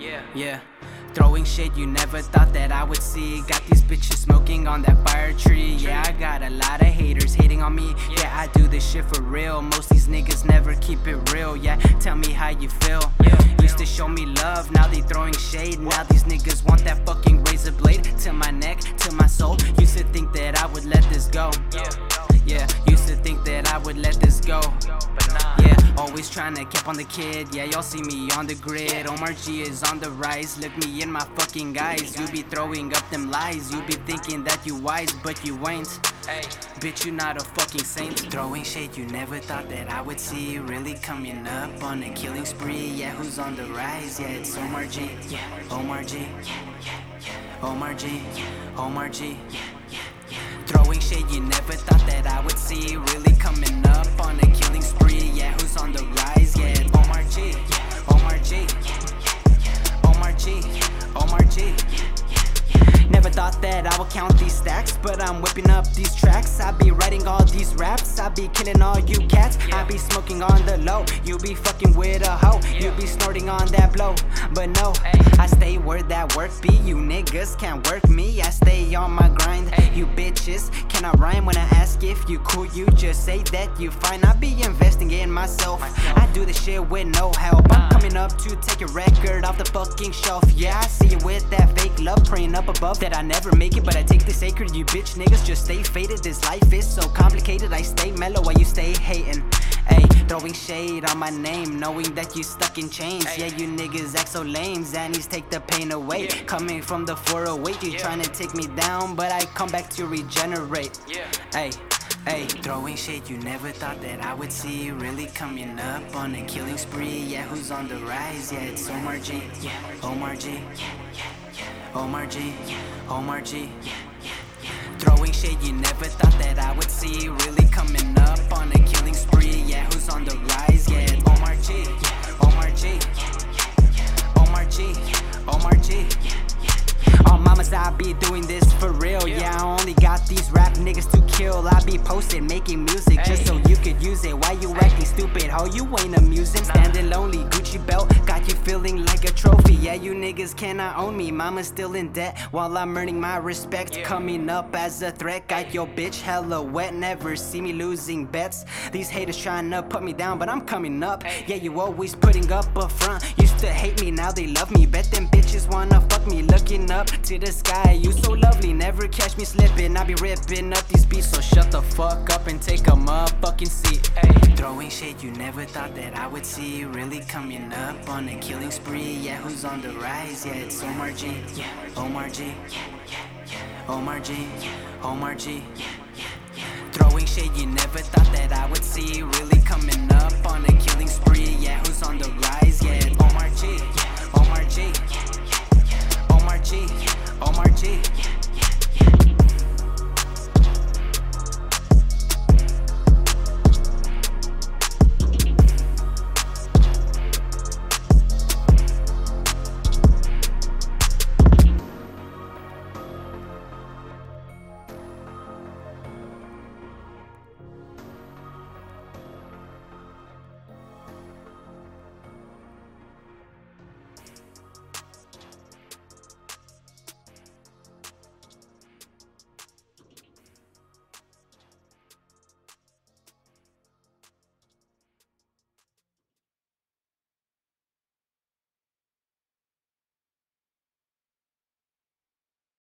Yeah. Throwing shade you never thought that I would see. Got these bitches smoking on that fire tree. Yeah, I got a lot of haters hating on me. Yeah, I do this shit for real. Most these niggas never keep it real. Yeah, tell me how you feel. Used to show me love, now they throwing shade. Now these niggas want that fucking razor blade to my neck, to my soul. Used to think that I would let this go. Yeah, used to think that I would let this go. Always trying to keep on the kid. Yeah, y'all see me on the grid. Omar Gee is on the rise. Look me in my fucking eyes. You be throwing up them lies. You be thinking that you wise, but you ain't. Bitch, you not a fucking saint. Throwing shade you never thought that I would see. Really coming up on a killing spree. Yeah, who's on the rise? Yeah, it's Omar Gee. Yeah, Omar Gee. Yeah, yeah, yeah. Omar Gee. Yeah. Omar Gee. Yeah, yeah, yeah. Throwing shade you never thought that I would G. Never thought that I would count these stacks, but I'm whipping up these tracks. I be writing all these raps, I be killing all you cats. I be smoking on the low, you be fucking with a hoe. You be snorting on that blow, but no, I stay where that work be. You niggas can't work me, I stay on my grind. You bitches can I rhyme when I ask if you cool. You just say that you fine. I be investing in myself. I do this shit with no help. I'm coming up to take your record off the fucking shelf. Yeah, I see you with that fake love, up above that I never make it, but I take the sacred. You bitch niggas just stay faded. This life is so complicated. I stay mellow while you stay hating. Ayy, throwing shade on my name, knowing that you stuck in chains. Yeah, you niggas act so lame. Xannies take the pain away. Coming from the 408, you trying to take me down, but I come back to regenerate. Ayy. Hey, throwing shade you never thought that I would see. Really coming up on a killing spree. Yeah, who's on the rise? Yeah, it's Omar Gee. Yeah, Omar Gee. Omar Gee. Omar Gee. Yeah, yeah, yeah. Throwing shade you never thought that I would see. Really coming up on a killing spree. Yeah, who's on the rise? Yeah, Omar Gee. Yeah, Omar Gee. Yeah, yeah, yeah. Omar Gee. Omar Gee. Oh, mamas, I be doing this for real. Yeah, I only got these rap niggas to kill. I be posted making music just so you could use it. Why you acting stupid? How you ain't amusing? Standing lonely, Gucci belt you niggas cannot own me. Mama's still in debt while I'm earning my respect. Coming up as a threat, got your bitch hella wet. Never see me losing bets. These haters trying to put me down, but I'm coming up. Yeah, you always putting up a front. Used to hate me, now they love me. Bet them bitches wanna fuck me. Looking up to the sky, you so lovely. Never catch me slipping. I be ripping up these beats, so shut the fuck up and take a motherfucking seat. Ay, throwing shade you never thought that I would see. Really coming up on a killing spree. Yeah, who's on the rise? Yeah, it's Omar Gee. Yeah, Omar Gee. Yeah, yeah, yeah. Omar Gee. Yeah, Omar Gee. Yeah, yeah, yeah. Throwing shade you never thought that I would see. Really coming up on a killing spree. Yeah, who's on the rise? Yeah,